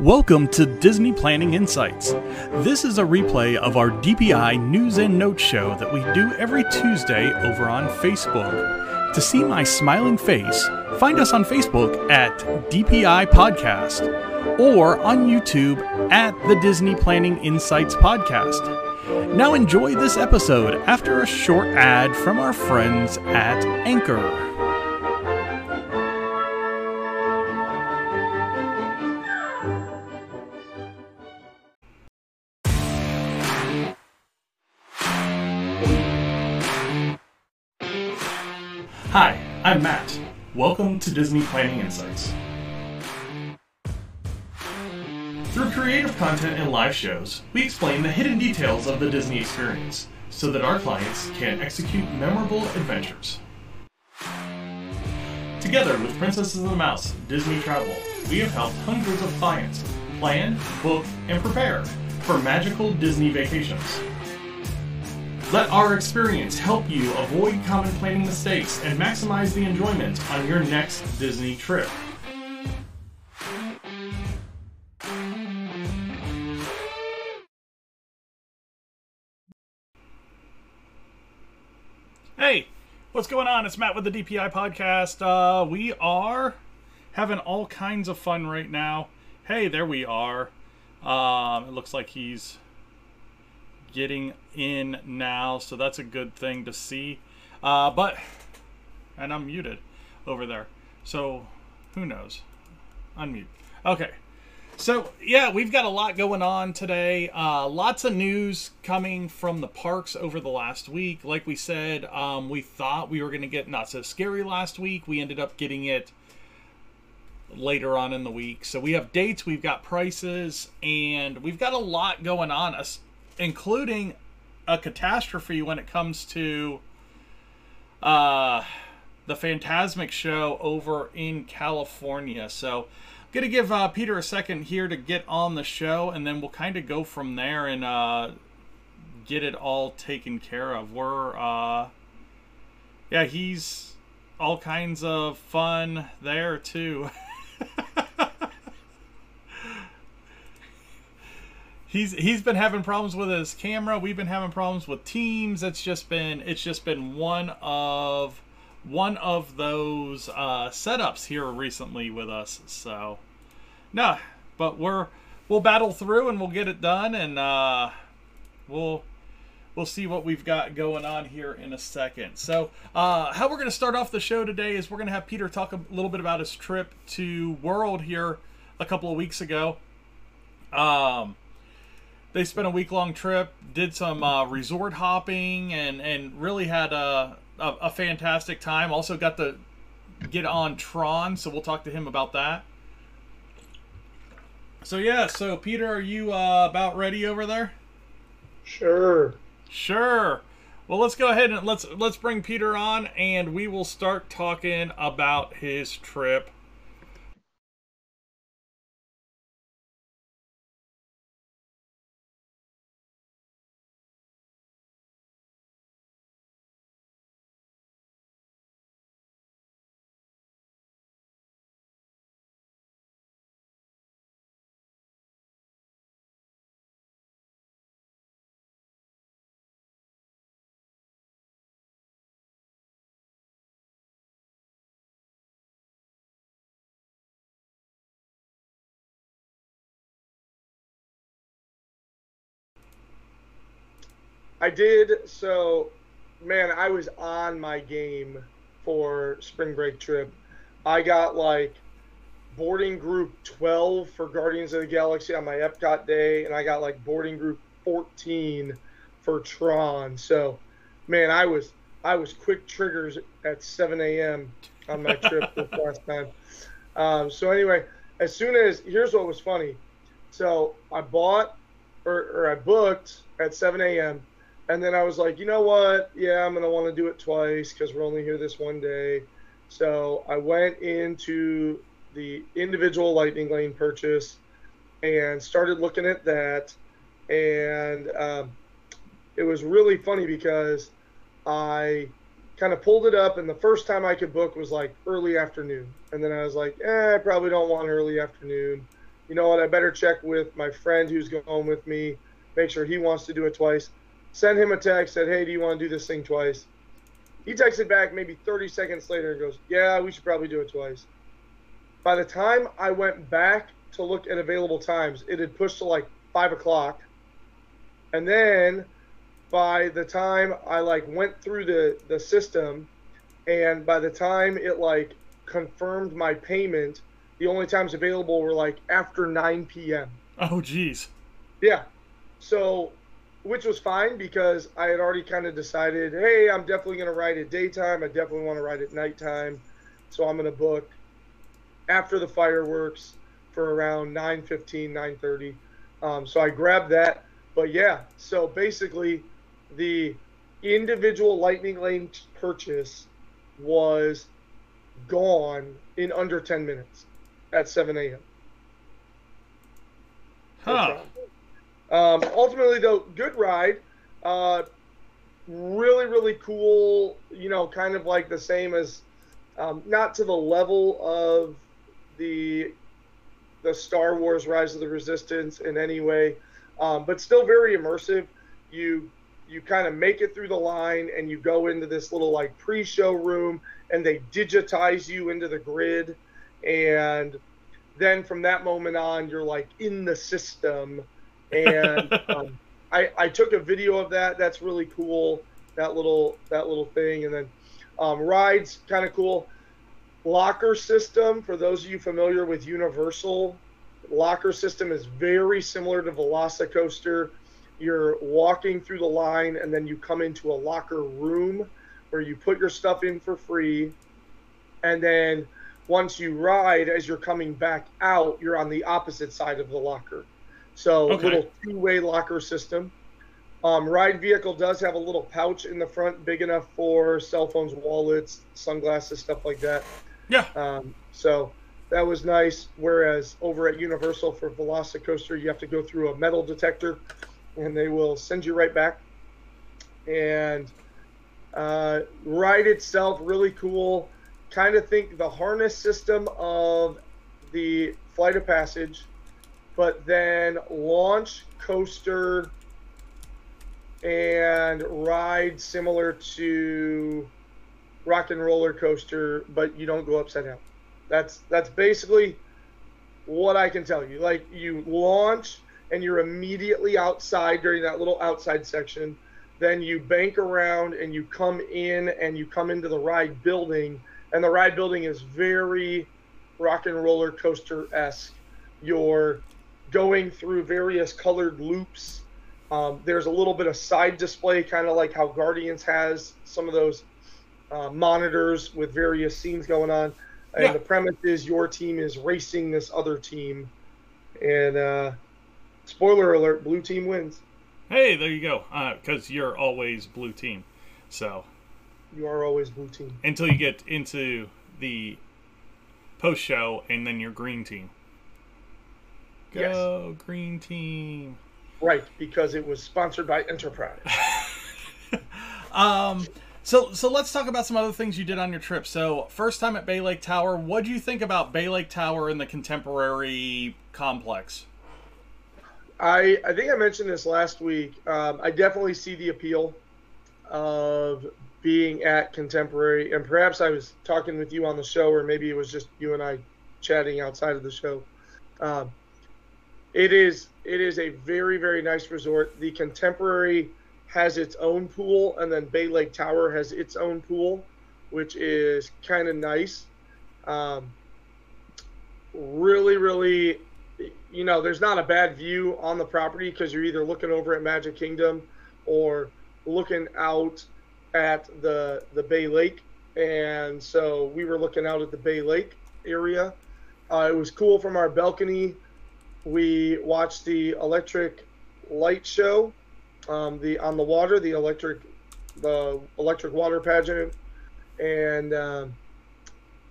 Welcome to Disney Planning Insights. This is a replay of our DPI News and Notes show that we do every Tuesday over on Facebook. To see my smiling face, find us on Facebook at DPI Podcast or on YouTube at the Disney Planning Insights Podcast. Now enjoy this episode after a short ad from our friends at Anchor. Hi, I'm Matt. Welcome to Disney Planning Insights. Through creative content and live shows, we explain the hidden details of the Disney experience so that our clients can execute memorable adventures. Together with Princesses and the Mouse Disney Travel, we have helped hundreds of clients plan, book, and prepare for magical Disney vacations. Let our experience help you avoid common planning mistakes and maximize the enjoyment on your next Disney trip. Hey, what's going on? It's Matt with the DPI podcast. Uh, we are having all kinds of fun right now. Hey, there we are. Um, it looks like he's getting in now, so that's a good thing to see. Uh, but, and I'm muted over there, so who knows? Unmute. Okay. So, yeah, we've got a lot going on today. Uh, lots of news coming from the parks over the last week. Like we said, um, we thought we were going to get Not So Scary last week. We ended up getting it later on in the week. So, we have dates, we've got prices, and we've got a lot going on, including a catastrophe when it comes to uh, the Fantasmic show over in California. So, I'm going to give uh, Peter a second here to get on the show, and then we'll kind of go from there and uh, get it all taken care of. We're, uh, yeah, he's all kinds of fun there, too. he's he's been having problems with his camera. We've been having problems with Teams. It's just been it's just been one of one of those uh, setups here recently with us. So no, but we're we'll battle through and we'll get it done, and uh, we'll we'll see what we've got going on here in a second. So, uh, how we're going to start off the show today is we're going to have Peter talk a little bit about his trip to World here a couple of weeks ago. Um, they spent a week long trip, did some uh, resort hopping, and and really had a, a, a fantastic time. Also got to get on Tron, so we'll talk to him about that. So yeah, so Peter, are you uh, about ready over there? Sure. Sure. Well, let's go ahead and let's let's bring Peter on, and we will start talking about his trip I did. So, man, I was on my game for spring break trip. I got like boarding group 12 for Guardians of the Galaxy on my Epcot day, and I got like boarding group 14 for Tron. So, man, I was I was quick triggers at 7 a.m. on my trip this last time. Um, so anyway, as soon as here's what was funny. So I bought or, or I booked at 7 a.m. And then I was like, you know what? Yeah, I'm going to want to do it twice because we're only here this one day. So I went into the individual Lightning Lane purchase and started looking at that. And um, it was really funny because I kind of pulled it up, and the first time I could book was like early afternoon. And then I was like, eh, I probably don't want early afternoon. you know what? I better check with my friend who's going with me, make sure he wants to do it twice. Send him a text, said, hey, do you want to do this thing twice? He texted back maybe 30 seconds later and goes, yeah, we should probably do it twice. By the time I went back to look at available times, it had pushed to like five o'clock. And then by the time I like went through the, the system and by the time it like confirmed my payment, the only times available were like after 9 p.m. Oh, geez. Yeah. So, which was fine because I had already kind of decided, hey, I'm definitely going to ride at daytime. I definitely want to ride at nighttime. So I'm going to book after the fireworks for around 9:15, 9:30. Um, so I grabbed that. But yeah, so basically, the individual Lightning Lane purchase was gone in under 10 minutes at 7 a.m. Huh. Um, ultimately, though, good ride. Uh, really, really cool. You know, kind of like the same as, um, not to the level of the the Star Wars Rise of the Resistance in any way, um, but still very immersive. You you kind of make it through the line and you go into this little like pre-show room and they digitize you into the grid and then from that moment on you're like in the system and um, I, I took a video of that. That's really cool. That little that little thing. And then um, rides kind of cool. Locker system for those of you familiar with universal locker system is very similar to velocicoaster. You're walking through the line and then you come into a locker room where you put your stuff in for free. And then once you ride as you're coming back out you're on the opposite side of the locker so Okay. little two-way locker system um, ride vehicle does have a little pouch in the front big enough for cell phones wallets sunglasses stuff like that Yeah. um, so that was nice. Whereas over at Universal for Velocicoaster, you have to go through a metal detector, and they will send you right back. And uh, ride itself really cool. Kind of think the harness system of the Flight of Passage, but then launch coaster and ride similar to rock and roller coaster, but you don't go upside down. That's that's basically what I can tell you. Like you launch and you're immediately outside during that little outside section. Then you bank around and you come in and you come into the ride building, and the ride building is very rock and roller coaster esque. You're going through various colored loops. Um, there's a little bit of side display, kind of like how Guardians has some of those uh, monitors with various scenes going on. And Yeah. the premise is your team is racing this other team. And uh, spoiler alert, blue team wins. Hey, there you go. Because you're always blue team. So You are always blue team. until you get into the post show, and then you're green team. Go green team. Right, because it was sponsored by Enterprise. Um. So so let's talk about some other things you did on your trip. So first time at Bay Lake Tower. What do you think about Bay Lake Tower and the contemporary complex? I I think I mentioned this last week. Um, I definitely see the appeal of being at Contemporary, and perhaps I was talking with you on the show, or maybe it was just you and I chatting outside of the show. Um, it is it is a very very nice resort. The Contemporary has its own pool, and then Bay Lake Tower has its own pool, which is kind of nice. Um, really really you know, there's not a bad view on the property because you're either looking over at Magic Kingdom or looking out at the the Bay Lake. And so we were looking out at the Bay Lake area. Uh, it was cool from our balcony. We watched the electric light show, um, the on the water, the electric the electric water pageant, and um,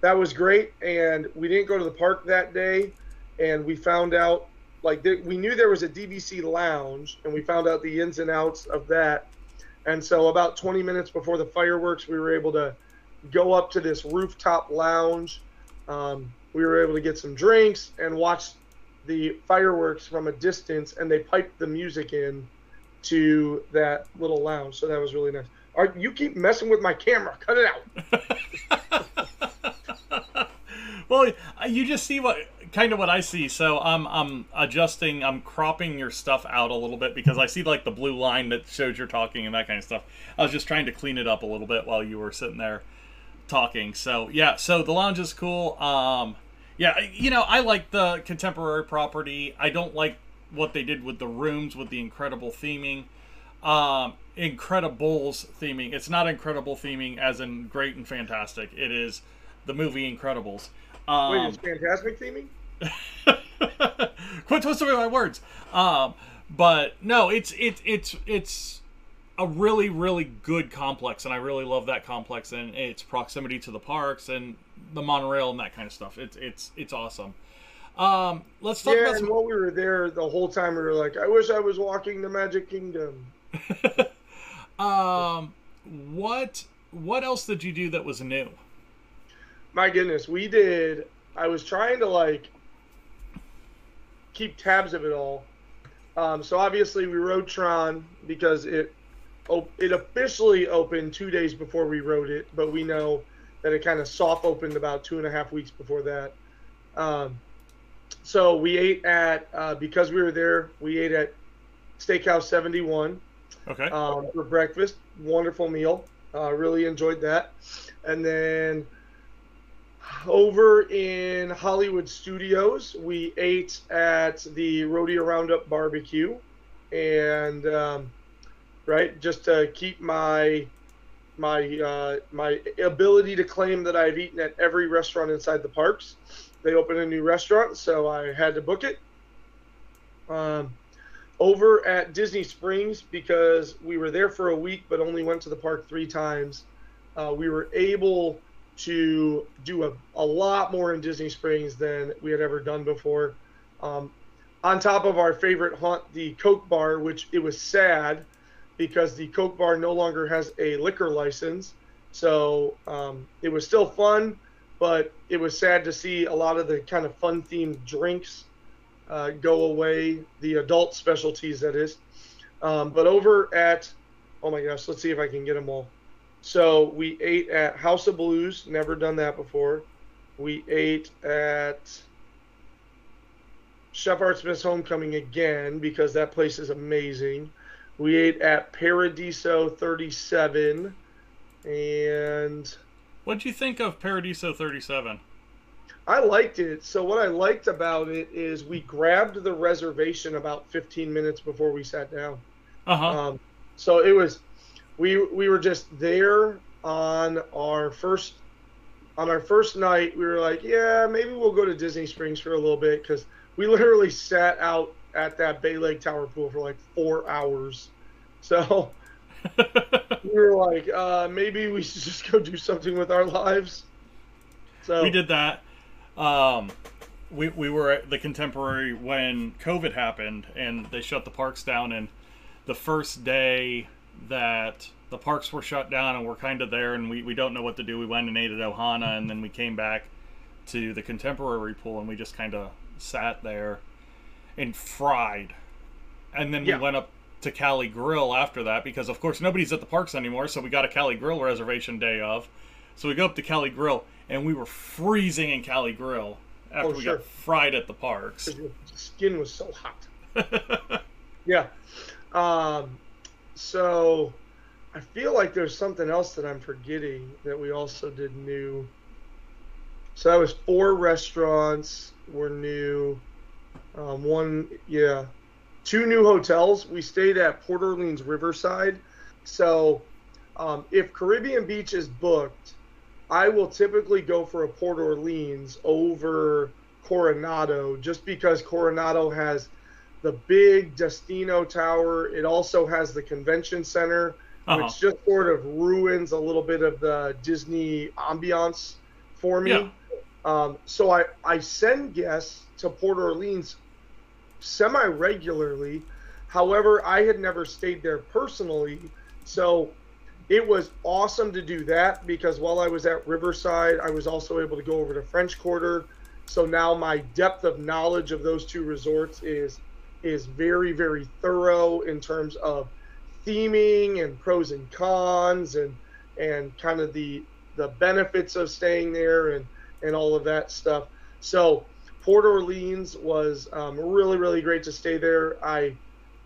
that was great. And we didn't go to the park that day and we found out like there, we knew there was a DVC lounge, and we found out the ins and outs of that. And so about 20 minutes before the fireworks, we were able to go up to this rooftop lounge. Um, we were able to get some drinks and watch the fireworks from a distance and they piped the music in to that little lounge. So that was really nice. Right, you keep messing with my camera. Cut it out. well, you just see what kind of what I see. So I'm I'm adjusting. I'm cropping your stuff out a little bit because I see like the blue line that shows you're talking and that kind of stuff. I was just trying to clean it up a little bit while you were sitting there talking. So yeah, so the lounge is cool. Um, yeah, you know I like the contemporary property. I don't like what they did with the rooms with the incredible theming. Um, Incredibles theming. It's not incredible theming as in great and fantastic. It is the movie Incredibles. Um, Wait, it's fantastic theming. Quit twisting my words. Um, but no, it's it's it's it's a really really good complex, and I really love that complex and its proximity to the parks and the monorail and that kind of stuff. It's it's it's awesome. Um, let's talk yeah, about. and while we were there, the whole time we were like, "I wish I was walking the Magic Kingdom." um, what what else did you do that was new? My goodness, we did. I was trying to like keep tabs of it all. Um, so obviously we rode Tron because it it officially opened two days before we rode it, but we know that it kind of soft opened about two and a half weeks before that. Um, so we ate at uh, because we were there. We ate at Steakhouse 71. Okay. Um, for breakfast, wonderful meal. Uh, really enjoyed that. And then over in Hollywood Studios, we ate at the Rodeo Roundup Barbecue, and um, right, just to keep my my uh, my ability to claim that I've eaten at every restaurant inside the parks. They opened a new restaurant, so I had to book it. Um, over at Disney Springs, because we were there for a week but only went to the park three times, uh, we were able to do a, a lot more in Disney Springs than we had ever done before. Um, on top of our favorite haunt, the Coke Bar, which it was sad because the Coke Bar no longer has a liquor license. So um, it was still fun, but it was sad to see a lot of the kind of fun themed drinks uh, go away, the adult specialties, that is. Um, but over at, oh my gosh, let's see if I can get them all. So we ate at House of Blues, never done that before. We ate at Chef Art Smith's Homecoming again because that place is amazing. We ate at Paradiso 37 and What'd you think of Paradiso 37? I liked it. So what I liked about it is we grabbed the reservation about 15 minutes before we sat down. Uh-huh. Um, so it was we we were just there on our first on our first night. We were like, yeah, maybe we'll go to Disney Springs for a little bit because we literally sat out at that Bay Lake Tower pool for like four hours. So we were like, uh, maybe we should just go do something with our lives. So we did that. Um, we we were at the Contemporary when COVID happened and they shut the parks down. And the first day that the parks were shut down and we're kind of there and we, we don't know what to do. We went and ate at Ohana and then we came back to the contemporary pool and we just kind of sat there and fried. And then yeah. we went up to Cali Grill after that because, of course, nobody's at the parks anymore. So we got a Cali Grill reservation day of. So we go up to Cali Grill and we were freezing in Cali Grill after oh, we sure. got fried at the parks. Your skin was so hot. yeah. Um, so I feel like there's something else that I'm forgetting that we also did new. So that was four restaurants were new. Um, one, yeah, two new hotels. We stayed at Port Orleans Riverside. So um, if Caribbean Beach is booked, I will typically go for a Port Orleans over Coronado just because Coronado has the big Destino Tower. It also has the convention center, uh-huh. which just sort of ruins a little bit of the Disney ambiance for me. Yeah. Um, so I, I send guests to Port Orleans semi regularly. However, I had never stayed there personally. So it was awesome to do that because while I was at Riverside, I was also able to go over to French Quarter So now my depth of knowledge of those two resorts is is very very thorough in terms of theming and pros and cons and and kind of the the benefits of staying there and and all of that stuff. So Port Orleans was um, really really great to stay there. I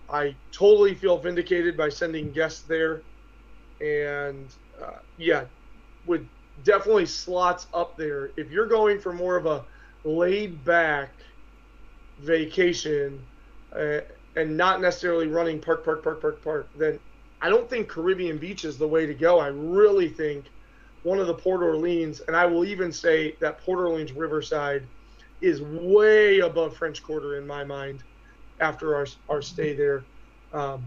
I totally feel vindicated by sending guests there, and uh, yeah, would definitely slots up there. If you're going for more of a laid back vacation uh, and not necessarily running park, park, park, park, park, then I don't think Caribbean Beach is the way to go. I really think one of the Port Orleans, and I will even say that Port Orleans Riverside is way above French Quarter in my mind after our, our stay there, um,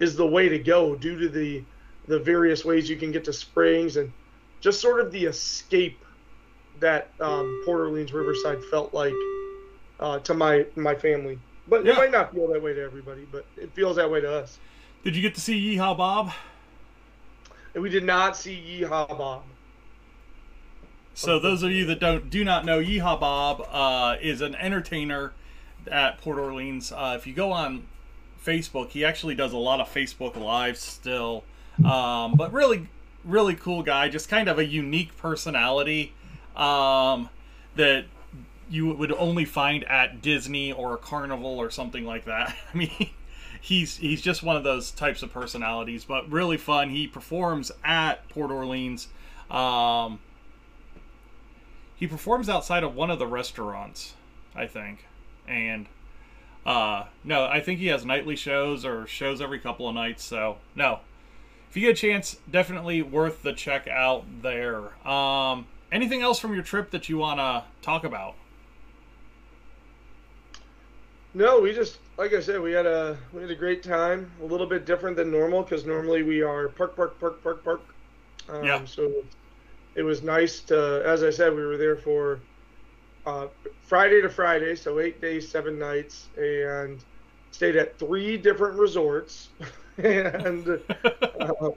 is the way to go due to the the various ways you can get to Springs and just sort of the escape that um, Port Orleans Riverside felt like uh, to my my family. But Yeah. it might not feel that way to everybody, but it feels that way to us. Did you get to see Yeehaw Bob? And we did not see Yeehaw Bob. So those of you that don't do not know, Yeehaw Bob uh, is an entertainer at Port Orleans. Uh, if you go on Facebook, he actually does a lot of Facebook lives still. Um, but really, really cool guy. Just kind of a unique personality um, that you would only find at Disney or a carnival or something like that. I mean, he's he's just one of those types of personalities, but really fun. He performs at Port Orleans. Um, he performs outside of one of the restaurants, I think, and uh, no, I think he has nightly shows or shows every couple of nights. So no, if you get a chance, definitely worth the check out there. Um, anything else from your trip that you want to talk about? No, we just like I said, we had a we had a great time. A little bit different than normal because normally we are park, park, park, park, park. Um, Yeah. So it was nice to, as I said, we were there for uh, Friday to Friday, so eight days, seven nights, and stayed at three different resorts. and um,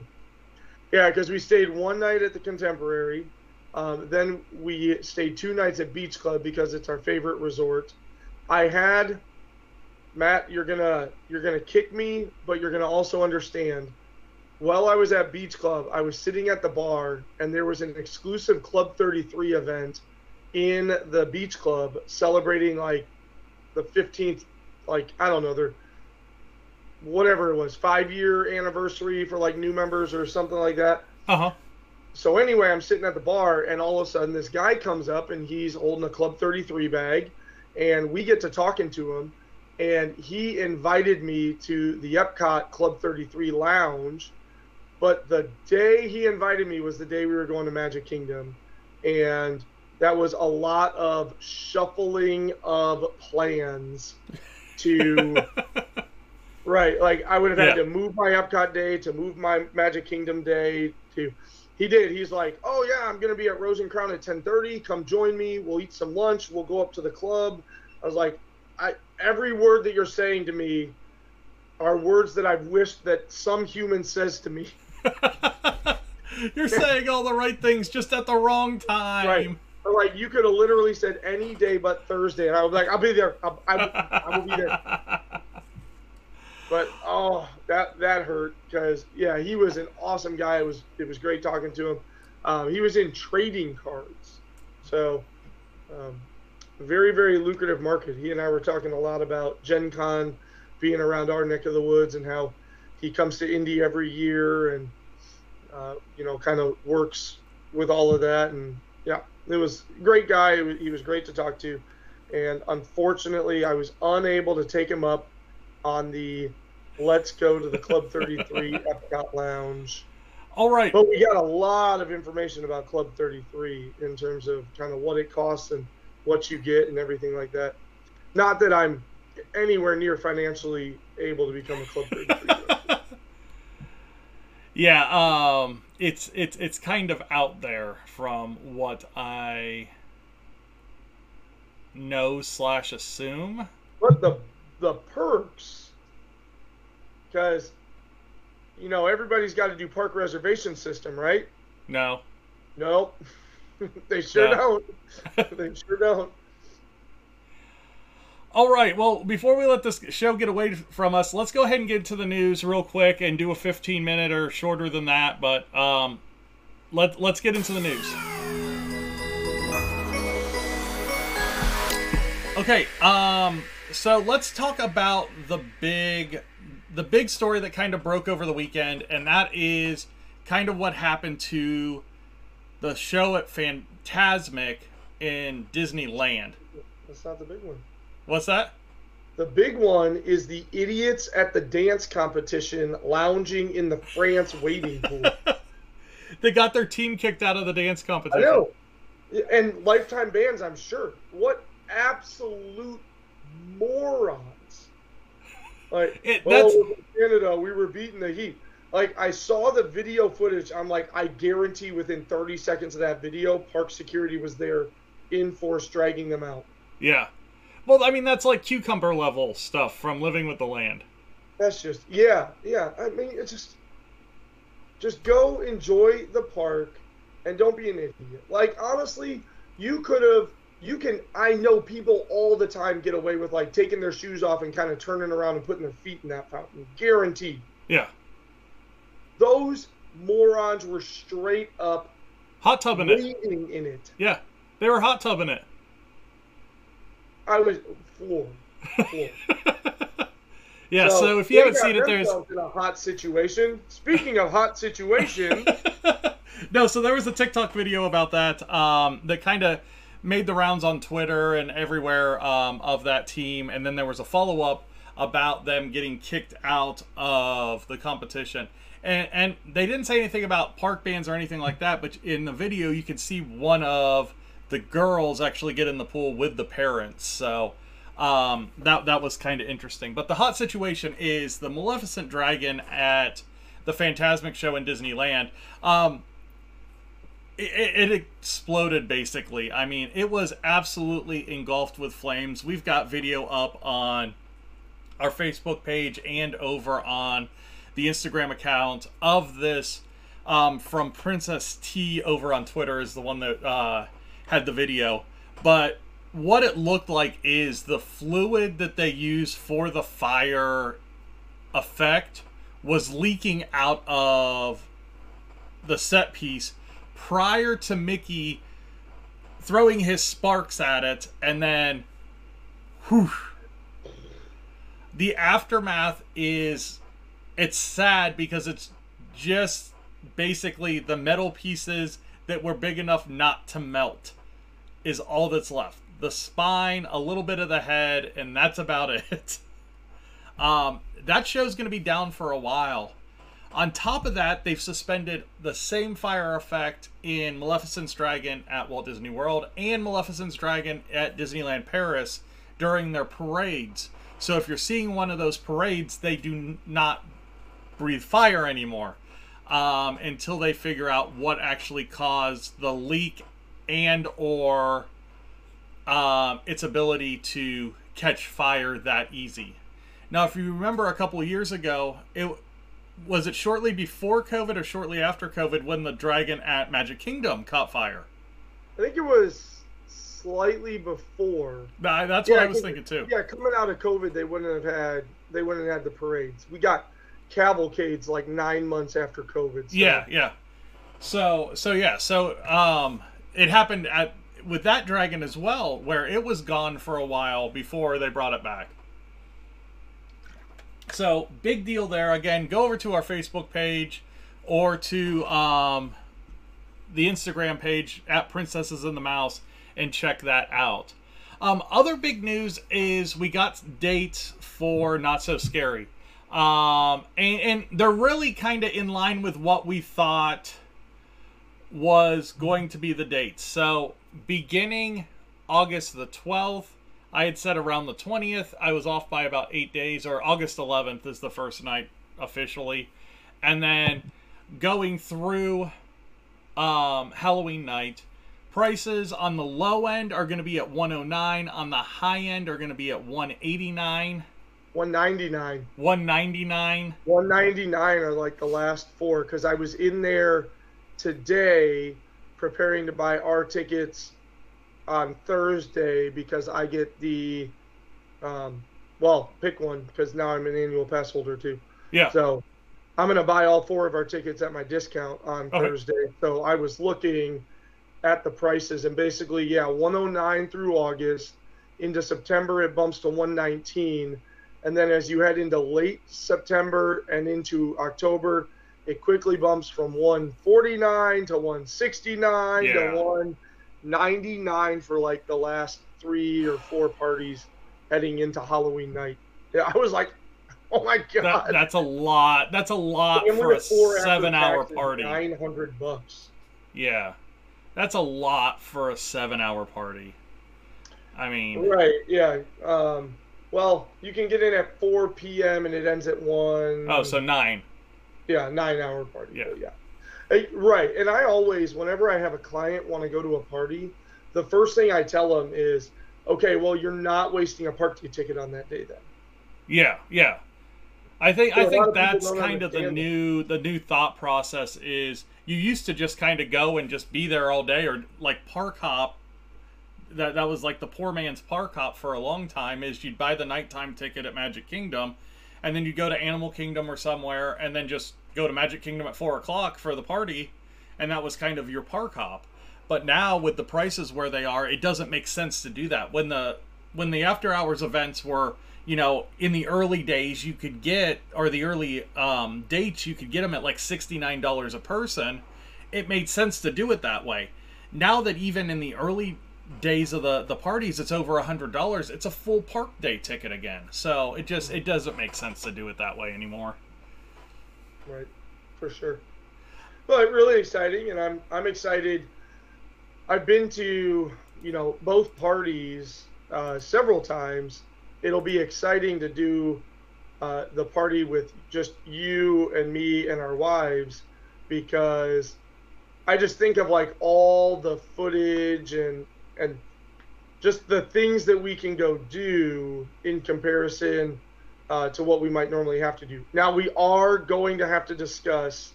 yeah, because we stayed one night at the Contemporary. Um, then we stayed two nights at Beach Club because it's our favorite resort. I had Matt, you're gonna you're gonna kick me, but you're gonna also understand. While I was at Beach Club, I was sitting at the bar, and there was an exclusive Club 33 event in the Beach Club celebrating like the 15th, like I don't know, their whatever it was, five year anniversary for like new members or something like that. Uh huh. So anyway, I'm sitting at the bar, and all of a sudden, this guy comes up, and he's holding a Club 33 bag, and we get to talking to him, and he invited me to the Epcot Club 33 lounge. But the day he invited me was the day we were going to Magic Kingdom, and that was a lot of shuffling of plans to Right, like I would have had Yeah. to move my Epcot day to move my Magic Kingdom day to. He did. He's like, "Oh yeah, I'm gonna be at Rose and Crown at 10:30. Come join me. We'll eat some lunch. We'll go up to the club." I was like, "I every word that you're saying to me are words that I've wished that some human says to me." You're saying all the right things just at the wrong time. Right. Like you could have literally said any day but Thursday, and I was like, "I'll be there. I'll, I, will, I will be there." But oh, that that hurt because yeah, he was an awesome guy. It was it was great talking to him. Um, he was in trading cards, so um, very very lucrative market. He and I were talking a lot about Gen Con being around our neck of the woods and how he comes to Indy every year and uh, you know kind of works with all of that and yeah, it was a great guy. He was- He was great to talk to, and unfortunately, I was unable to take him up on the let's go to the Club 33 Epcot Lounge. All right. But we got a lot of information about Club 33 in terms of kind of what it costs and what you get and everything like that. Not that I'm anywhere near financially able to become a Club 33. Yeah, um, it's it's it's kind of out there from what I know slash assume. but the the perks, because you know everybody's got to do park reservation system, right? No. Nope. they sure No. don't. they sure don't. All right. Well, before we let this show get away from us, let's go ahead and get to the news real quick and do a 15 minute or shorter than that. But um, let let's get into the news. Okay. Um. So let's talk about the big, the big story that kind of broke over the weekend, and that is kind of what happened to the show at Fantasmic in Disneyland. That's not the big one. What's that? The big one is the idiots at the dance competition lounging in the France waiting pool. they got their team kicked out of the dance competition. I know. And lifetime bans, I'm sure. What absolute morons. Like, It- that's- oh, Canada, we were beating the Heat. Like, I saw the video footage. I'm like, I guarantee within 30 seconds of that video, park security was there in force dragging them out. Yeah. Well, I mean, that's like cucumber level stuff from Living with the Land. That's just, yeah, yeah. I mean, it's just, just go enjoy the park and don't be an idiot. Like, honestly, you could have, you can, I know people all the time get away with like taking their shoes off and kind of turning around and putting their feet in that fountain. Guaranteed. Yeah. Those morons were straight up Hot tubbing it. in it. Yeah. They were hot tubbing it. I was floored. floored. yeah, so, if you haven't seen it, there's. in a hot situation. Speaking of hot situation, no, so there was a TikTok video about that um, that kind of made the rounds on Twitter and everywhere um, of that team, and then there was a follow up about them getting kicked out of the competition. And, and they didn't say anything about park bans or anything like that, but in the video you can see one of the girls actually get in the pool with the parents. So um, that that was kind of interesting. But the hot situation is the Maleficent Dragon at the Fantasmic show in Disneyland. Um, it, it exploded basically. I mean, it was absolutely engulfed with flames. We've got video up on our Facebook page and over on the Instagram account of this um, from Princess T over on Twitter is the one that uh, had the video. But what it looked like is the fluid that they use for the fire effect was leaking out of the set piece prior to Mickey throwing his sparks at it and then whew, the aftermath is it's sad because it's just basically the metal pieces that were big enough not to melt is all that's left. The spine a little bit of the head and that's about it. Um, that show's going to be down for a while. On top of that they've suspended the same fire effect in maleficent's dragon at walt disney world and maleficent's dragon at disneyland paris during their parades. So if you're seeing one of those parades they do not breathe fire anymore um, until they figure out what actually caused the leak and or um, its ability to catch fire that easy. Now, if you remember a couple of years ago, it was it shortly before COVID or shortly after COVID when the dragon at Magic Kingdom caught fire. I think it was slightly before. Nah, That's what I was thinking too. Yeah, coming out of COVID, they wouldn't have had they wouldn't have had the parades. We got cavalcades like nine months after COVID. so- Yeah, yeah. So so yeah, so um it happened at with that dragon as well, where it was gone for a while before they brought it back. So big deal there. Again, go over to our Facebook page or to um the Instagram page at Princesses and the Mouse and check that out. Um, other big news is we got dates for Not So Scary. Um, and, and they're really kind of in line with what we thought was going to be the dates. So, beginning August the 12th, I had said around the 20th. I was off by about eight days, or August 11th is the first night officially. And then going through um, Halloween night, prices on the low end are going to be at 109 on the high end are going to be at 189 199. 199 199 are like the last four because I was in there today preparing to buy our tickets on Thursday because I get the Um, well, pick one because now I'm an annual pass holder too. Yeah. So I'm going to buy all four of our tickets at my discount on Okay. Thursday. So I was looking at the prices and basically, yeah, 109 through August. Into September, it bumps to 119. And then as you head into late September and into October, it quickly bumps from 149 to 169 Yeah. to 199 for like the last three or four parties heading into Halloween night. Yeah, I was like, oh my god. That, that's a lot. That's a lot for a four seven-hour party. 900 bucks. Yeah, that's a lot for a seven-hour party. I mean, Right, yeah. Um, well, you can get in at 4 p.m. and it ends at 1. oh, so nine. Yeah, nine hour party. Yeah. yeah. Hey, right. And I always, whenever I have a client want to go to a party, the first thing I tell them is, okay, well, you're not wasting a park ticket on that day then. Yeah, yeah. I think So I think that's kind of the that. new the new thought process is you used to just kind of go and just be there all day or like park hop that that was like the poor man's park hop for a long time is you'd buy the nighttime ticket at Magic Kingdom and then you'd go to Animal Kingdom or somewhere and then just go to Magic Kingdom at four o'clock for the party and that was kind of your park hop. But now with the prices where they are, it doesn't make sense to do that. When the when the after hours events were, you know, in the early days you could get or the early um, dates you could get them at like sixty nine dollars a person. It made sense to do it that way. Now that even in the early days of the the parties it's over a hundred dollars, it's a full park day ticket again. So it just it doesn't make sense to do it that way anymore. Right, for sure. But really exciting, and I'm I'm excited. I've been to you know both parties uh, several times. It'll be exciting to do uh, the party with just you and me and our wives because I just think of like all the footage and and just the things that we can go do in comparison uh, to what we might normally have to do. Now we are going to have to discuss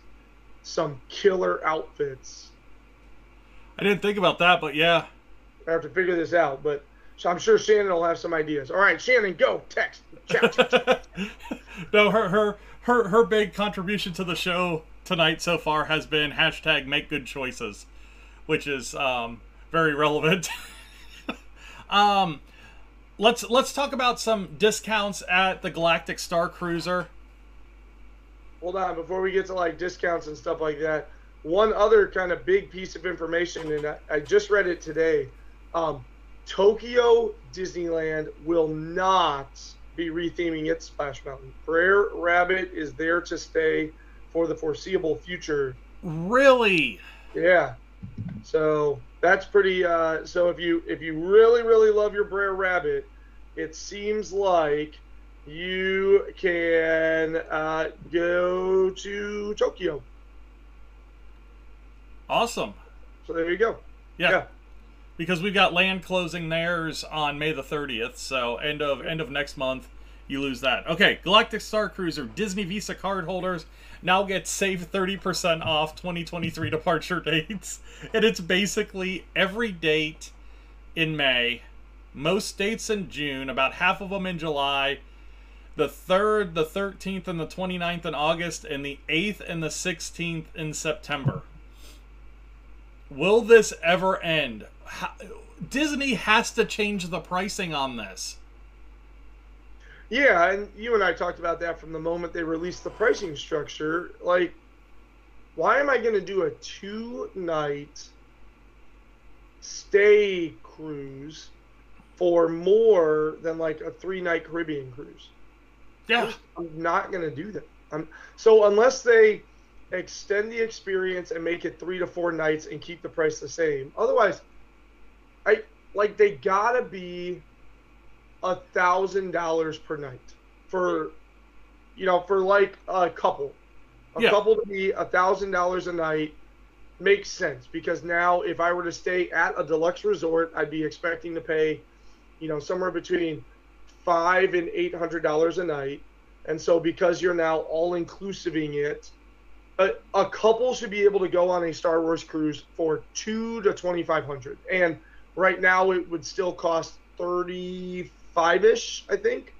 some killer outfits. I didn't think about that, but yeah. I have to figure this out, but so I'm sure Shannon will have some ideas. All right, Shannon, go text. Chat. no, her her her her big contribution to the show tonight so far has been hashtag make good choices, which is um, very relevant. um, let's let's talk about some discounts at the Galactic Star Cruiser. Hold on, before we get to like discounts and stuff like that, one other kind of big piece of information, and I, I just read it today. Um, Tokyo Disneyland will not be retheming its Splash Mountain. Brer Rabbit is there to stay for the foreseeable future. Really? Yeah. So that's pretty. Uh, so if you if you really really love your Brer Rabbit, it seems like you can uh, go to Tokyo. Awesome. So there you go. Yeah. Yeah. Because we've got land closing theirs on May the 30th, so end of end of next month, you lose that. Okay, Galactic Star Cruiser Disney Visa card holders now get save 30% off 2023 departure dates. And it's basically every date in May, most dates in June, about half of them in July, the 3rd, the 13th, and the 29th in August, and the 8th and the 16th in September. Will this ever end? How, Disney has to change the pricing on this. Yeah, and you and I talked about that from the moment they released the pricing structure. Like, why am I going to do a two night stay cruise for more than like a three night Caribbean cruise? Yeah. I'm not going to do that. I'm, so, unless they extend the experience and make it three to four nights and keep the price the same, otherwise, I like they gotta be a thousand dollars per night for you know for like a couple a Yeah. couple to be a thousand dollars a night makes sense because now if i were to stay at a deluxe resort i'd be expecting to pay you know somewhere between five and eight hundred dollars a night and so because you're now all inclusiving it a, a couple should be able to go on a star wars cruise for two to 2500 and right now it would still cost 35ish I think.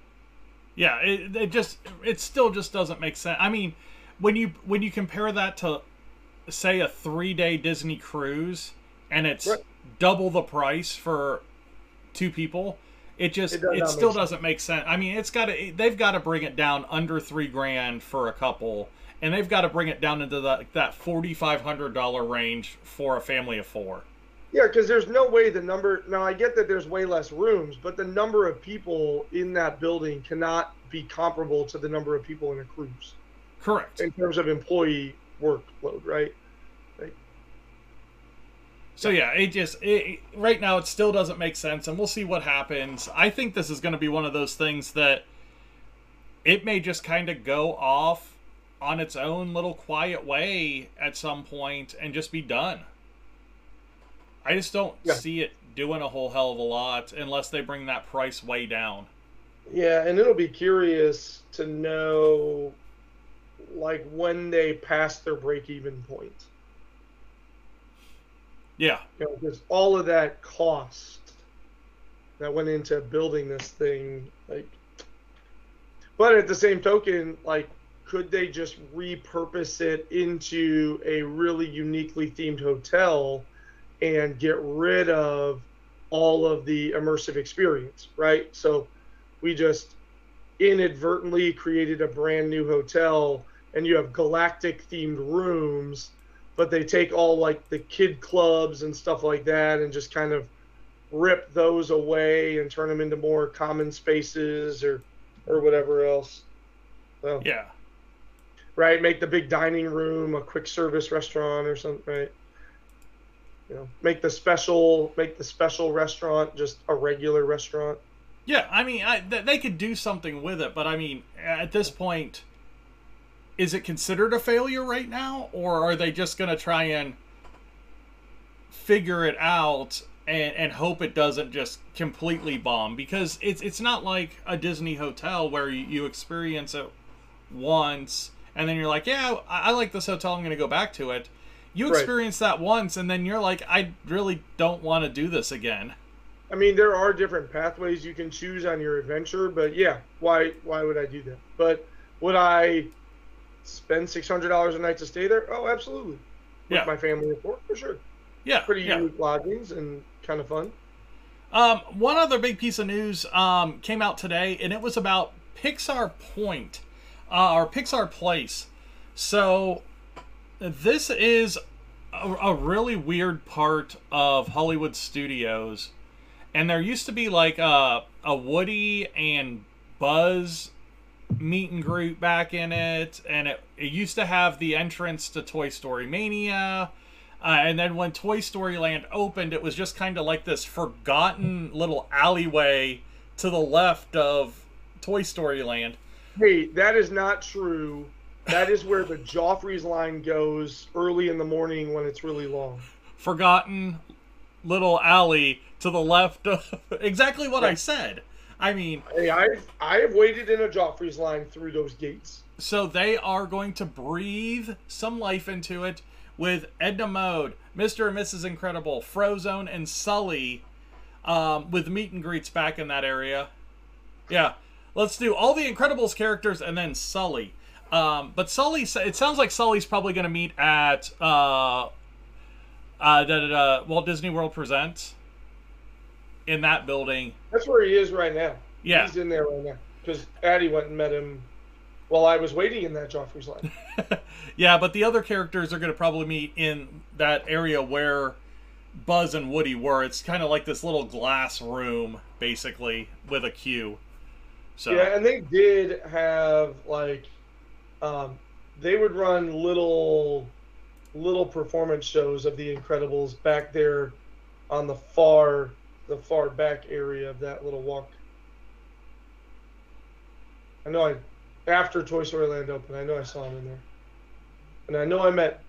Yeah, it, it just it still just doesn't make sense. I mean, when you when you compare that to say a three day Disney cruise and it's Right. double the price for two people, it just It it, still doesn't make sense. I mean, it's got to they've got to bring it down under three grand for a couple, and they've got to bring it down into that that forty five hundred dollar range for a family of four. Yeah, because there's no way the number. Now I get that there's way less rooms, but the number of people in that building cannot be comparable to the number of people in a cruise Correct. in terms of employee workload, right? So yeah, it just it, right now it still doesn't make sense, and we'll see what happens. I think this is going to be one of those things that it may just kind of go off on its own little quiet way at some point and just be done. I just don't Yeah. see it doing a whole hell of a lot unless they bring that price way down. Yeah, and it'll be curious to know, like when they pass their break-even point. Yeah, You know, because all of that cost that went into building this thing, like, but at the same token, like, could they just repurpose it into a really uniquely themed hotel and get rid of all of the immersive experience, right? So we just inadvertently created a brand new hotel and you have galactic themed rooms but they take all like the kid clubs and stuff like that and just kind of rip those away and turn them into more common spaces or or whatever else. So, yeah, right, make the big dining room a quick service restaurant or something, right? You know, make the special make the special restaurant just a regular restaurant. yeah. I mean, I, they could do something with it, but I mean, at this point, is it considered a failure right now, or are they just going to try and figure it out and, and hope it doesn't just completely bomb? Because it's it's not like a Disney hotel where you, you experience it once and then you're like, yeah, I, I like this hotel. I'm going to go back to it. You Right. experience that once, and then you're like, I really don't want to do this again. I mean, there are different pathways you can choose on your adventure, but yeah, why why would I do that? But would I spend six hundred dollars a night to stay there? Oh, absolutely. With Yeah. my family of four, for sure. Yeah, Pretty yeah. unique lodgings and kind of fun. Um, one other big piece of news um, came out today, and it was about Pixar Point, uh, or Pixar Place. So, this is a, a really weird part of Hollywood studios, and there used to be like a, a Woody and Buzz meet and greet back in it, and it, it used to have the entrance to Toy Story Mania. Uh, and then when Toy Story Land opened, it was just kind of like this forgotten little alleyway to the left of Toy Story Land. Hey, that is not true. That is where the Joffrey's line goes early in the morning when it's really long. Forgotten little alley to the left of exactly what I said. I mean, Hey, I I have waited in a Joffrey's line through those gates. so they are going to breathe some life into it with Edna Mode, Mr. and Mrs. Incredible, Frozone, and Sully um, with meet and greets back in that area. Yeah, let's do all the Incredibles characters and then Sully. Um, but Sully, it sounds like Sully's probably going to meet at uh, uh, da, da, da, Walt Disney World Presents in that building. That's where he is right now. Yeah. He's in there right now. Because Addie went and met him while I was waiting in that Joffrey's line. yeah, but the other characters are going to probably meet in that area where Buzz and Woody were. It's kind of like this little glass room, basically, with a queue. So Yeah, and they did have like um, they would run little little performance shows of the Incredibles back there on the far the far back area of that little walk. I know I after Toy Story Land opened, I know I saw him in there. And I know I met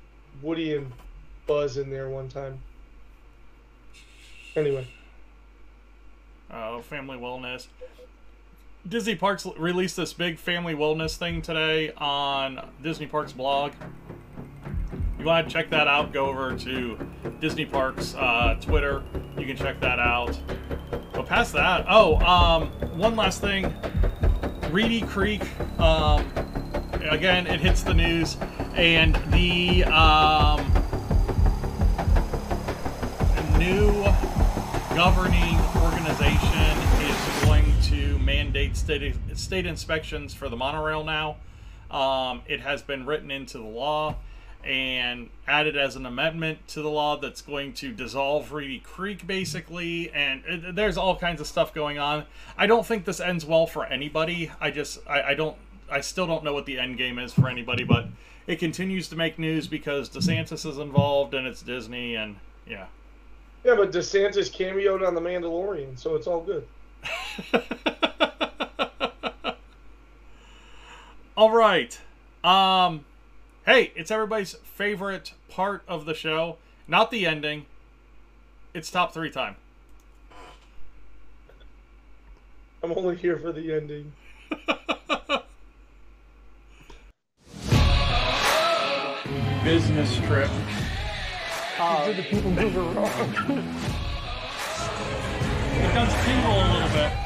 Woody and Buzz in there one time. Anyway. Oh, family wellness. Disney Parks released this big family wellness thing today on Disney Parks blog. You want to check that out? Go over to Disney Parks uh, Twitter. You can check that out. But past that. Oh, um, one last thing. Reedy Creek. Um, again, it hits the news, and the um, new governing organization is going to mandate state state inspections for the monorail now. Um, it has been written into the law and added as an amendment to the law that's going to dissolve Reedy Creek, basically. And it, there's all kinds of stuff going on. I don't think this ends well for anybody. I just, I, I don't, I still don't know what the end game is for anybody, but it continues to make news because DeSantis is involved and it's Disney, and yeah. Yeah, but DeSantis cameoed on The Mandalorian, so it's all good. all right. Um, hey, it's everybody's favorite part of the show. Not the ending. It's top three time. I'm only here for the ending. Business trip. Uh, Did the people move around? it does tingle a little bit.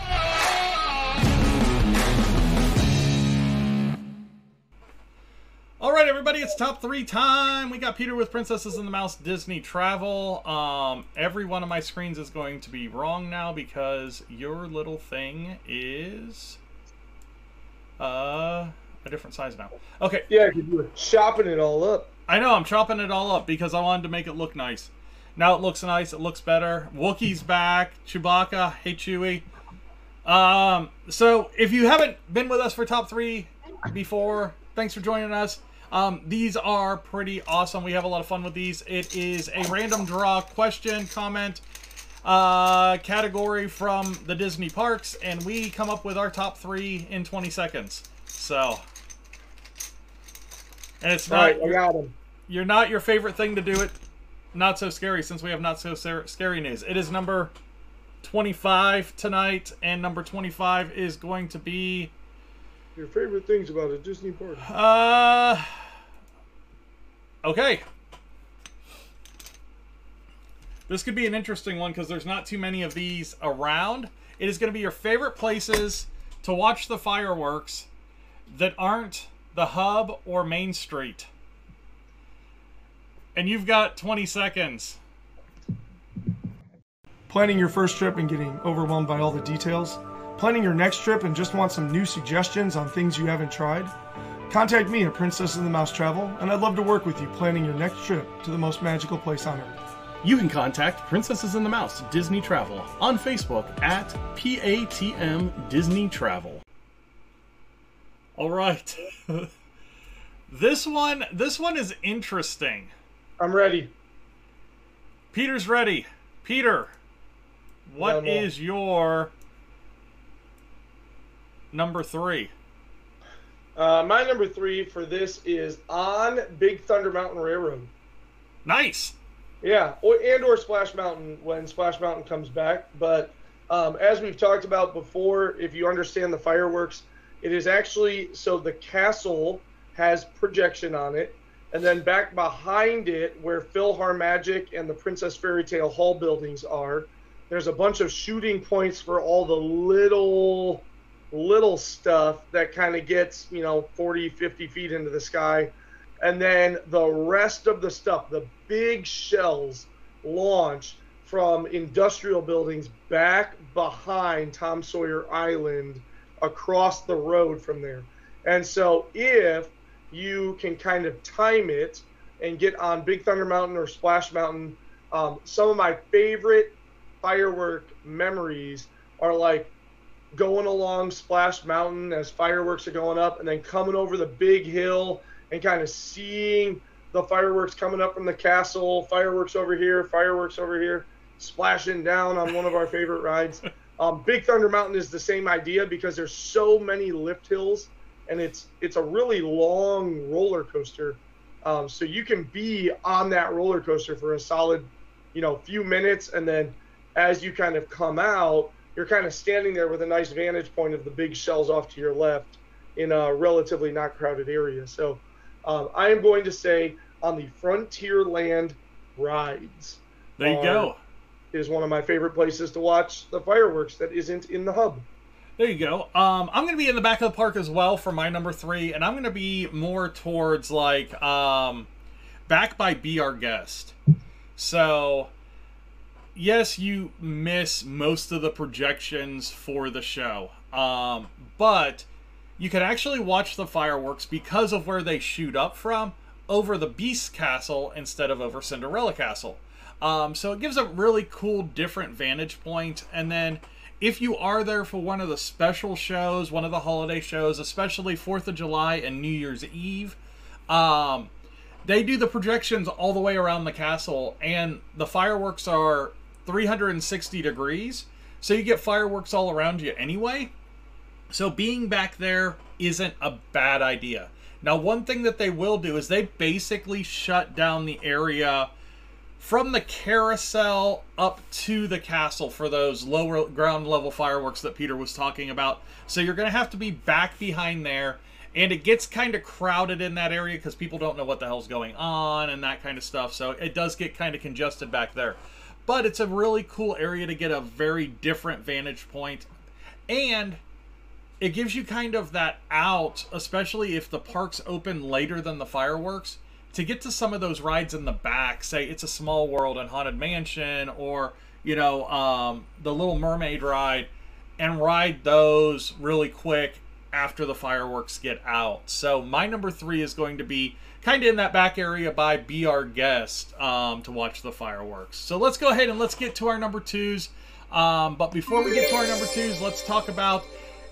Right, everybody, it's top three time. We got Peter with Princesses and the Mouse Disney Travel. Um, every one of my screens is going to be wrong now because your little thing is uh, a different size now. Okay. Yeah, you were chopping it all up. I know, I'm chopping it all up because I wanted to make it look nice. Now it looks nice, it looks better. Wookiee's back, Chewbacca, hey Chewie. Um, so if you haven't been with us for top three before, thanks for joining us. Um, these are pretty awesome. We have a lot of fun with these. It is a random draw question, comment, uh, category from the Disney parks, and we come up with our top three in 20 seconds. So, and it's not. Right, I got him. You're not your favorite thing to do it. Not so scary since we have not so scary news. It is number 25 tonight, and number 25 is going to be your favorite things about a Disney park? Uh. Okay. This could be an interesting one because there's not too many of these around. It is going to be your favorite places to watch the fireworks that aren't the hub or Main Street. And you've got 20 seconds. Planning your first trip and getting overwhelmed by all the details? Planning your next trip and just want some new suggestions on things you haven't tried? Contact me at Princess and the Mouse Travel, and I'd love to work with you planning your next trip to the most magical place on earth. You can contact Princesses and the Mouse Disney Travel on Facebook at PATM Disney Travel. All right. this one this one is interesting. I'm ready. Peter's ready. Peter, what is your number three? Uh, my number three for this is on Big Thunder Mountain Railroad. Nice. Yeah, or, and or Splash Mountain when Splash Mountain comes back. But um, as we've talked about before, if you understand the fireworks, it is actually so the castle has projection on it, and then back behind it, where PhilharMagic and the Princess Fairy Tale Hall buildings are, there's a bunch of shooting points for all the little little stuff that kind of gets, you know, 40, 50 feet into the sky. And then the rest of the stuff, the big shells launch from industrial buildings back behind Tom Sawyer Island across the road from there. And so if you can kind of time it and get on Big Thunder Mountain or Splash Mountain, um, some of my favorite firework memories are like going along Splash Mountain as fireworks are going up, and then coming over the big hill and kind of seeing the fireworks coming up from the castle, fireworks over here, fireworks over here, splashing down on one of our favorite rides. Um, Big Thunder Mountain is the same idea because there's so many lift hills, and it's it's a really long roller coaster. Um, so you can be on that roller coaster for a solid, you know, few minutes, and then as you kind of come out, you're kind of standing there with a nice vantage point of the big shells off to your left in a relatively not crowded area. So um, I am going to say on the Frontierland rides. There you go. is one of my favorite places to watch the fireworks that isn't in the hub. There you go. Um, I'm going to be in the back of the park as well for my number three, and I'm going to be more towards like um, back by Be Our Guest. So, yes, you miss most of the projections for the show, um, but you can actually watch the fireworks because of where they shoot up from over the Beast Castle instead of over Cinderella Castle. Um, so it gives a really cool, different vantage point. and then if you are there for one of the special shows, one of the holiday shows, especially Fourth of July and New Year's Eve, um, they do the projections all the way around the castle, and the fireworks are 360 degrees, so you get fireworks all around you anyway. So being back there isn't a bad idea. Now, one thing that they will do is they basically shut down the area from the carousel up to the castle for those lower ground level fireworks that Peter was talking about. So you're going to have to be back behind there. And it gets kind of crowded in that area because people don't know what the hell's going on and that kind of stuff. So it does get kind of congested back there. But it's a really cool area to get a very different vantage. And it gives you kind of that out, especially if the park's open later than the fireworks to get to some of those rides in the back, say it's a small world and haunted mansion or, you know, um, the Little Mermaid ride, and ride those really quick after the fireworks get out. So my number three is going to be kind of in that back area by Be Our Guest um, to watch the fireworks. So let's go ahead and let's get to our number twos. Um, but before we get to our number twos, let's talk about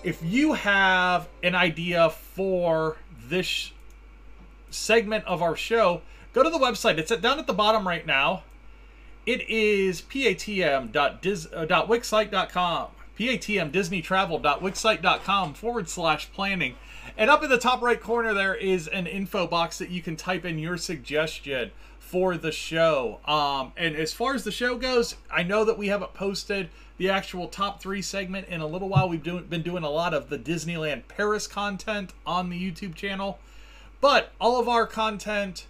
if you have an idea for this segment of our show, go to the website. It's at, down at the bottom right now. It is patm.wixsite.com. patmdisneytravel.wixsite.com forward slash planning. And up in the top right corner, there is an info box that you can type in your suggestion for the show. Um, and as far as the show goes, I know that we haven't posted the actual top three segment in a little while. We've do, been doing a lot of the Disneyland Paris content on the YouTube channel. But all of our content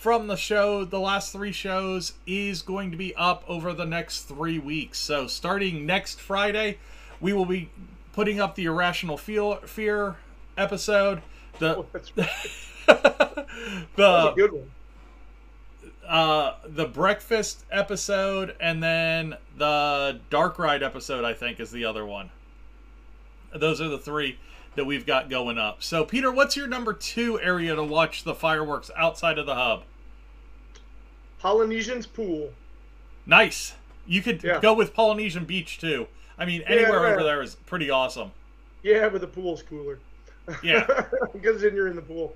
from the show, the last three shows, is going to be up over the next three weeks. So starting next Friday, we will be putting up the Irrational Feel, Fear episode. The Oh, the good one. uh, the breakfast episode, and then the dark ride episode. I think is the other one. Those are the three that we've got going up. So, Peter, what's your number two area to watch the fireworks outside of the hub? Polynesian's pool. Nice. You could Yeah. go with Polynesian Beach too. I mean, anywhere yeah. over there is pretty awesome. Yeah, but the pool's cooler. Yeah. because then you're in the pool.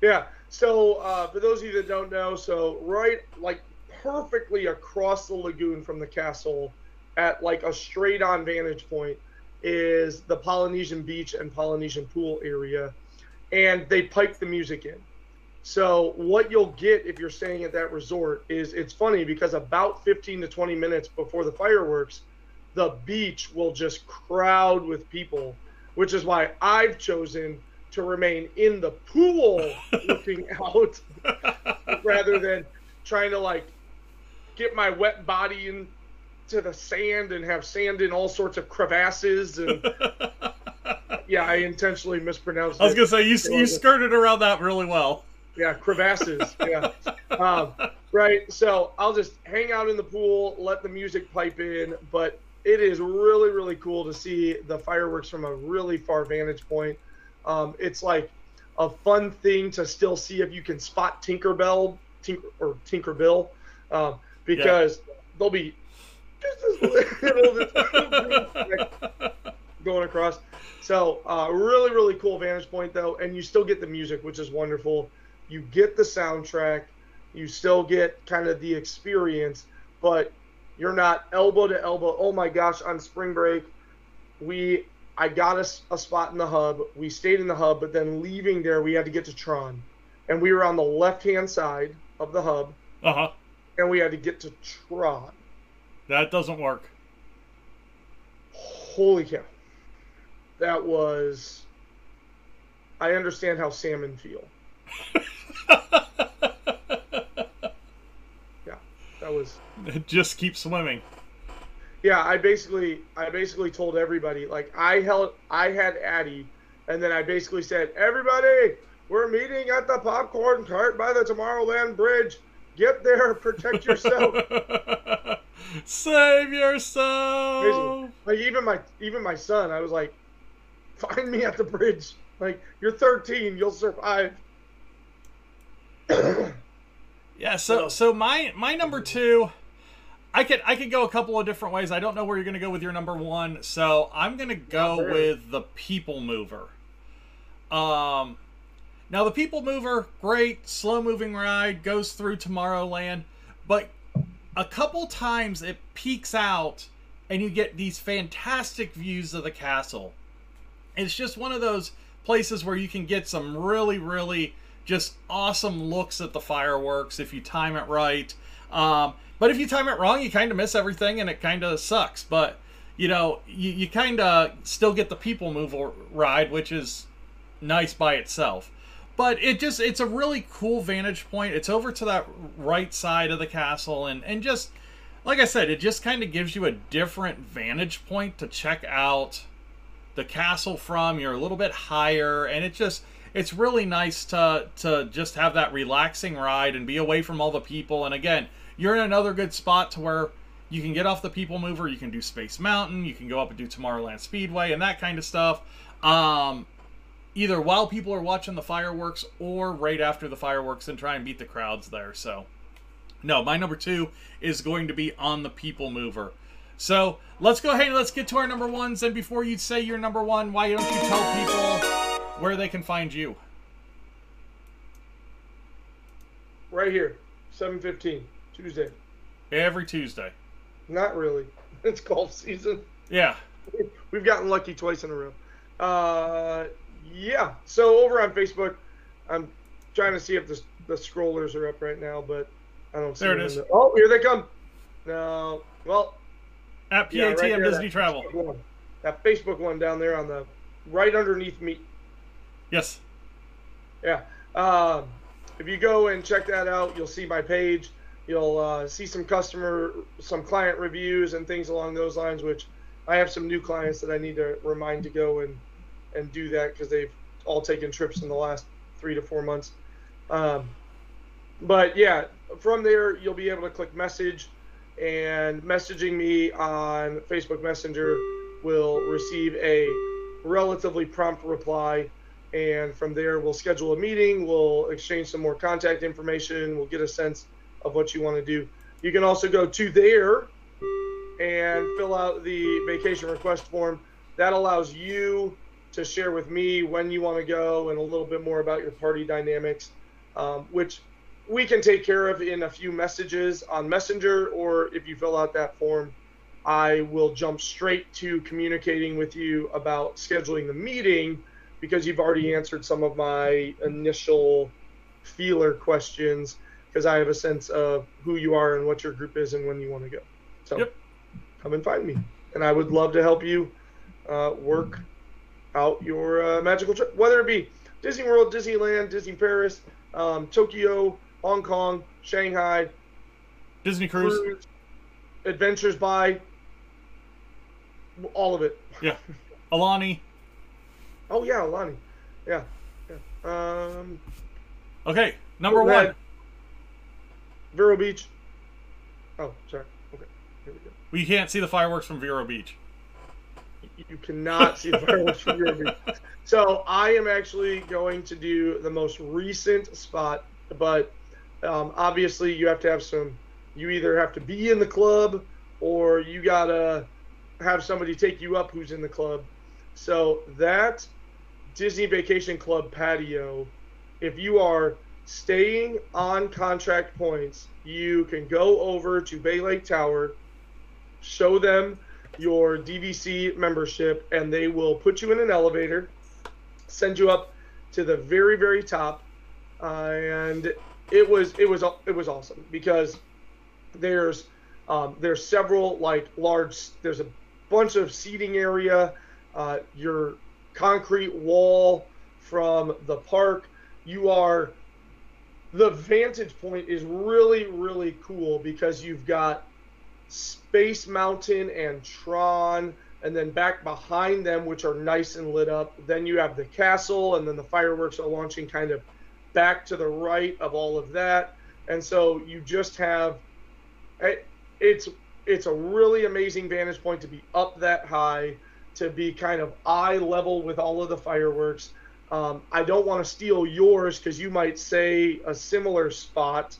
Yeah. So uh, for those of you that don't know, so right like perfectly across the lagoon from the castle, at like a straight on vantage point, is the Polynesian beach and Polynesian pool area, and they pipe the music in. So what you'll get if you're staying at that resort is it's funny because about 15 to 20 minutes before the fireworks, the beach will just crowd with people, which is why I've chosen to remain in the pool looking out rather than trying to like get my wet body into the sand and have sand in all sorts of crevasses and yeah, I intentionally mispronounced I was it. gonna say you you skirted around that really well. Yeah, crevasses. Yeah. um, right. So I'll just hang out in the pool, let the music pipe in, but it is really, really cool to see the fireworks from a really far vantage point. Um, it's like a fun thing to still see if you can spot Tinkerbell Tinker, or Tinkerbell um, because they'll be going across. So uh, really, really cool vantage point though, and you still get the music, which is wonderful. You get the soundtrack, you still get kind of the experience, but you're not elbow to elbow. Oh my gosh, on spring break, we I got us a, spot in the hub. We stayed in the hub, but then leaving there, we had to get to Tron, and we were on the left hand side of the hub, Uh huh. and we had to get to Tron. That doesn't work. Holy cow. That was. I understand how salmon feel. Yeah, that was. Just keep swimming. yeah, I basically I basically told everybody like I held I had Addy, and then I basically said everybody we're meeting at the popcorn cart by the Tomorrowland Bridge. Get there, protect yourself. Save yourself. Basically, like even my even my son, I was like, find me at the bridge. Like you're 13, you'll survive. Yeah. So so my my number two. I could I could go a couple of different ways. I don't know where you're going to go with your number one, so I'm going to go with the People Mover. Um, now the People Mover, great slow moving ride, goes through Tomorrowland, but a couple times it peaks out and you get these fantastic views of the castle. It's just one of those places where you can get some really really just awesome looks at the fireworks if you time it right. Um, but if you time it wrong, you kind of miss everything and it kind of sucks. But, you know, you, you kind of still get the people mover ride, which is nice by itself. But it just, it's a really cool vantage point. It's over to that right side of the castle. And, and just, like I said, it just kind of gives you a different vantage point to check out the castle from. You're a little bit higher. And it just, it's really nice to, to just have that relaxing ride and be away from all the people. And again, you're in another good spot to where you can get off the people mover you can do space mountain you can go up and do tomorrowland speedway and that kind of stuff. Um, either while people are watching the fireworks or right after the fireworks and try and beat the crowds there. So no my number two is going to be on the people mover. So let's go ahead and let's get to our number ones. And before you say your number one why don't you tell people where they can find you right here 715 Tuesday. Every Tuesday. Not really. It's golf season. Yeah. We've gotten lucky twice in a row. Uh, yeah. So over on Facebook, I'm trying to see if the, the scrollers are up right now, but I don't see them. there it is. The, oh, here they come. No. Well. At PATM yeah, right Disney Travel. Facebook that Facebook one down there on the right underneath me. Yes. Yeah. Um, if you go and check that out, you'll see my page. You'll uh, see some customer, some client reviews and things along those lines. Which I have some new clients that I need to remind to go and and do that because they've all taken trips in the last three to four months. Um, but yeah, from there you'll be able to click message, and messaging me on Facebook Messenger will receive a relatively prompt reply. And from there, we'll schedule a meeting. We'll exchange some more contact information. We'll get a sense of what you want to do. You can also go to there and fill out the vacation request form. That allows you to share with me when you want to go and a little bit more about your party dynamics, um, which we can take care of in a few messages on Messenger, or if you fill out that form, I will jump straight to communicating with you about scheduling the meeting because you've already answered some of my initial feeler questions because I have a sense of who you are and what your group is and when you want to go. So Yep. come and find me, and I would love to help you uh, work out your uh, magical trip, whether it be Disney World, Disneyland, Disney Paris, um, Tokyo, Hong Kong, Shanghai, Disney Cruise. cruise, adventures by all of it. Yeah. Aulani. Oh yeah, Lonnie. Yeah. yeah. Um, Okay, number one. Vero Beach. Oh, sorry. Okay, here we go. You can't see the fireworks from Vero Beach. You cannot see the fireworks from Vero Beach. So I am actually going to do the most recent spot, but um, obviously you have to have some. You either have to be in the club or you gotta have somebody take you up who's in the club. So that Disney Vacation Club patio, if you are staying on contract points, you can go over to Bay Lake Tower, show them your DVC membership, and they will put you in an elevator, send you up to the very, very top, uh, and it was it was it was awesome because there's um, there's several like large there's a bunch of seating area, uh, your concrete wall from the park. You are the vantage point is really really cool because you've got Space Mountain and Tron, and then back behind them, which are nice and lit up. Then you have the castle, and then the fireworks are launching kind of back to the right of all of that. And so you just have it, it's it's a really amazing vantage point to be up that high, to be kind of eye level with all of the fireworks. Um, I don't want to steal yours because you might say a similar spot.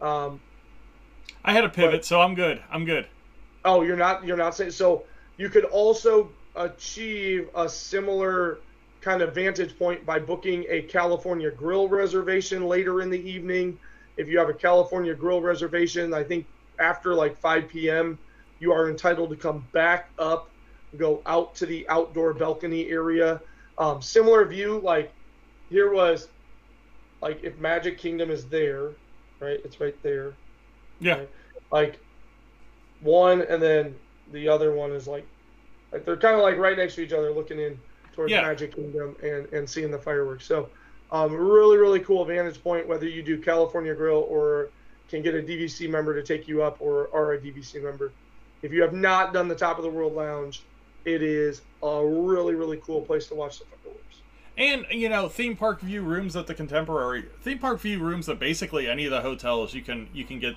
Um, I had a pivot, but, so I'm good. I'm good. Oh, you're not. You're not saying so. You could also achieve a similar kind of vantage point by booking a California grill reservation later in the evening. If you have a California grill reservation, I think after like 5 p.m., you are entitled to come back up, go out to the outdoor balcony area. Um, similar view, like here was like if Magic Kingdom is there, right? It's right there. Yeah. Right? Like one, and then the other one is like, like they're kind of like right next to each other, looking in towards yeah. Magic Kingdom and and seeing the fireworks. So, um, really really cool vantage point whether you do California Grill or can get a DVC member to take you up or are a DVC member. If you have not done the Top of the World Lounge, it is a really, really cool place to watch the fireworks. And you know, theme park view rooms at the Contemporary, theme park view rooms at basically any of the hotels you can you can get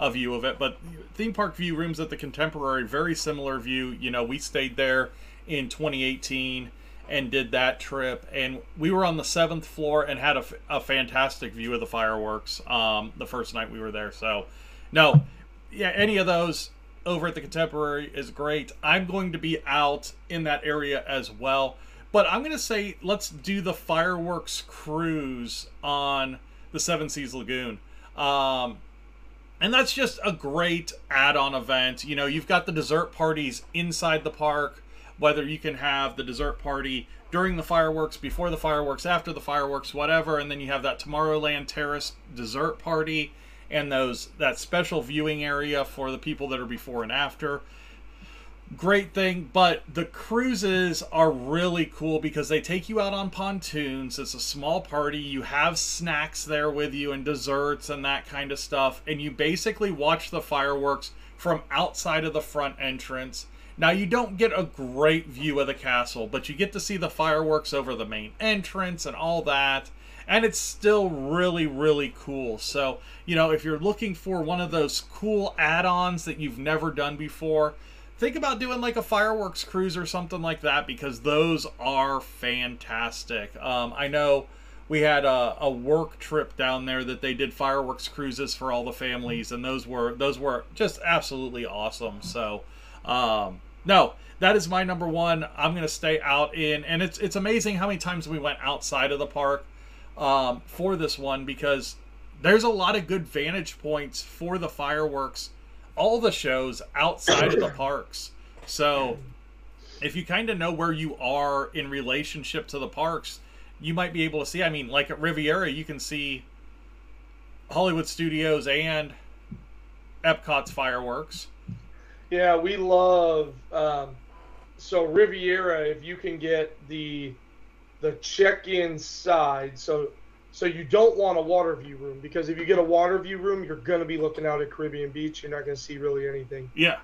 a view of it. But theme park view rooms at the Contemporary, very similar view. You know, we stayed there in 2018 and did that trip. And we were on the seventh floor and had a, a fantastic view of the fireworks um, the first night we were there. So, no, yeah, any of those over at the Contemporary is great. I'm going to be out in that area as well. But I'm going to say let's do the fireworks cruise on the Seven Seas Lagoon. Um, and that's just a great add on event. You know, you've got the dessert parties inside the park whether you can have the dessert party during the fireworks, before the fireworks, after the fireworks, whatever, and then you have that Tomorrowland Terrace dessert party and those that special viewing area for the people that are before and after. Great thing, but the cruises are really cool because they take you out on pontoons. It's a small party. You have snacks there with you and desserts and that kind of stuff, and you basically watch the fireworks from outside of the front entrance now, you don't get a great view of the castle, but you get to see the fireworks over the main entrance and all that. And it's still really, really cool. So, you know, if you're looking for one of those cool add ons that you've never done before, think about doing like a fireworks cruise or something like that because those are fantastic. Um, I know we had a, a, work trip down there that they did fireworks cruises for all the families, and those were those were just absolutely awesome. So, um, no, that is my number one. I'm gonna stay out in, and it's it's amazing how many times we went outside of the park um, for this one because there's a lot of good vantage points for the fireworks, all the shows outside of the parks. So if you kind of know where you are in relationship to the parks, you might be able to see. I mean, like at Riviera, you can see Hollywood Studios and Epcot's fireworks. Yeah, we love um, so Riviera. If you can get the the check-in side, so so you don't want a water view room because if you get a water view room, you're gonna be looking out at Caribbean Beach. You're not gonna see really anything. Yeah.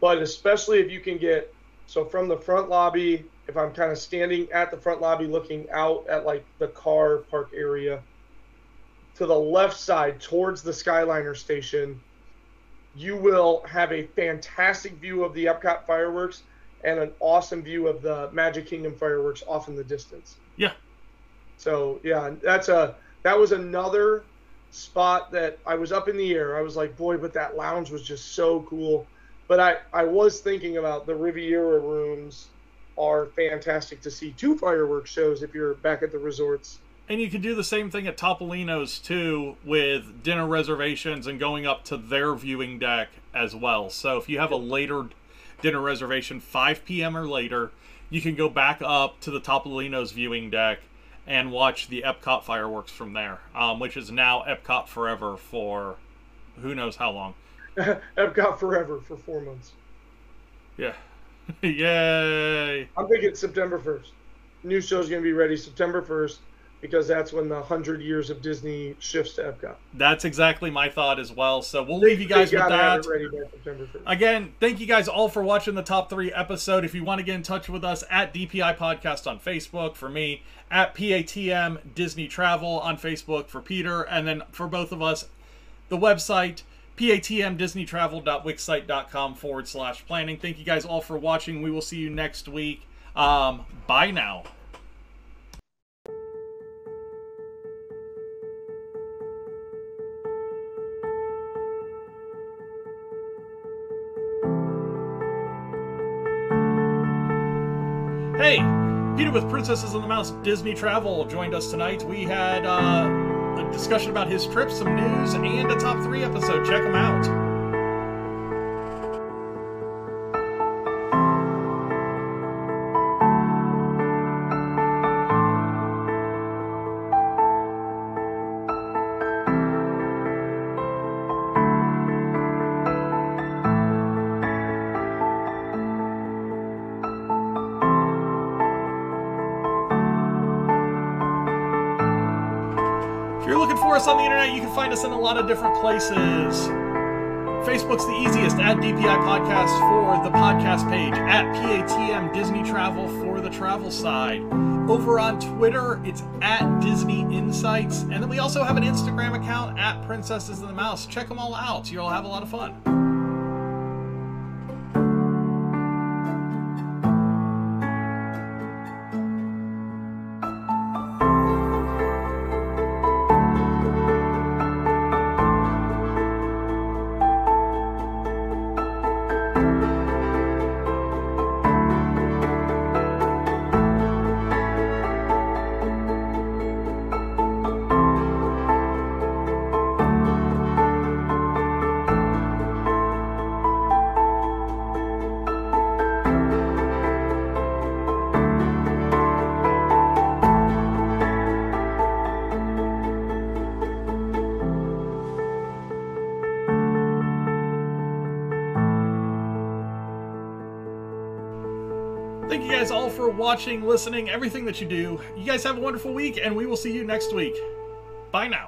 But especially if you can get so from the front lobby, if I'm kind of standing at the front lobby looking out at like the car park area to the left side towards the Skyliner station, you will have a fantastic view of the Epcot fireworks and an awesome view of the Magic Kingdom fireworks off in the distance. Yeah. So yeah, that's a that was another spot that I was up in the air. I was like, boy, but that lounge was just so cool. But I I was thinking about the Riviera rooms are fantastic to see two fireworks shows if you're back at the resorts. And you can do the same thing at Topolino's too with dinner reservations and going up to their viewing deck as well. So if you have a later dinner reservation, 5 p.m. or later, you can go back up to the Topolino's viewing deck and watch the Epcot fireworks from there, um, which is now Epcot Forever for who knows how long. Epcot Forever for four months. Yeah. Yay! I'm thinking September 1st. New show's going to be ready September 1st because that's when the hundred years of Disney shifts to Epcot. That's exactly my thought as well. So we'll leave you guys with that. ready by September 1st. Again, thank you guys all for watching the top three episode. If you want to get in touch with us at DPI Podcast on Facebook for me, at PATM Disney Travel on Facebook for Peter, and then for both of us, the website patmdisneytravel.wixsite.com forward slash planning. Thank you guys all for watching. We will see you next week. Um, bye now. With Princesses and the Mouse Disney Travel joined us tonight. We had uh, a discussion about his trip, some news, and a top three episode. Check them out. You can find us in a lot of different places. Facebook's the easiest at DPI Podcast for the podcast page, at PATM Disney Travel for the travel side. Over on Twitter, it's at Disney Insights. And then we also have an Instagram account at Princesses and the Mouse. Check them all out. You'll have a lot of fun. Watching, listening, everything that you do. You guys have a wonderful week, and we will see you next week. Bye now.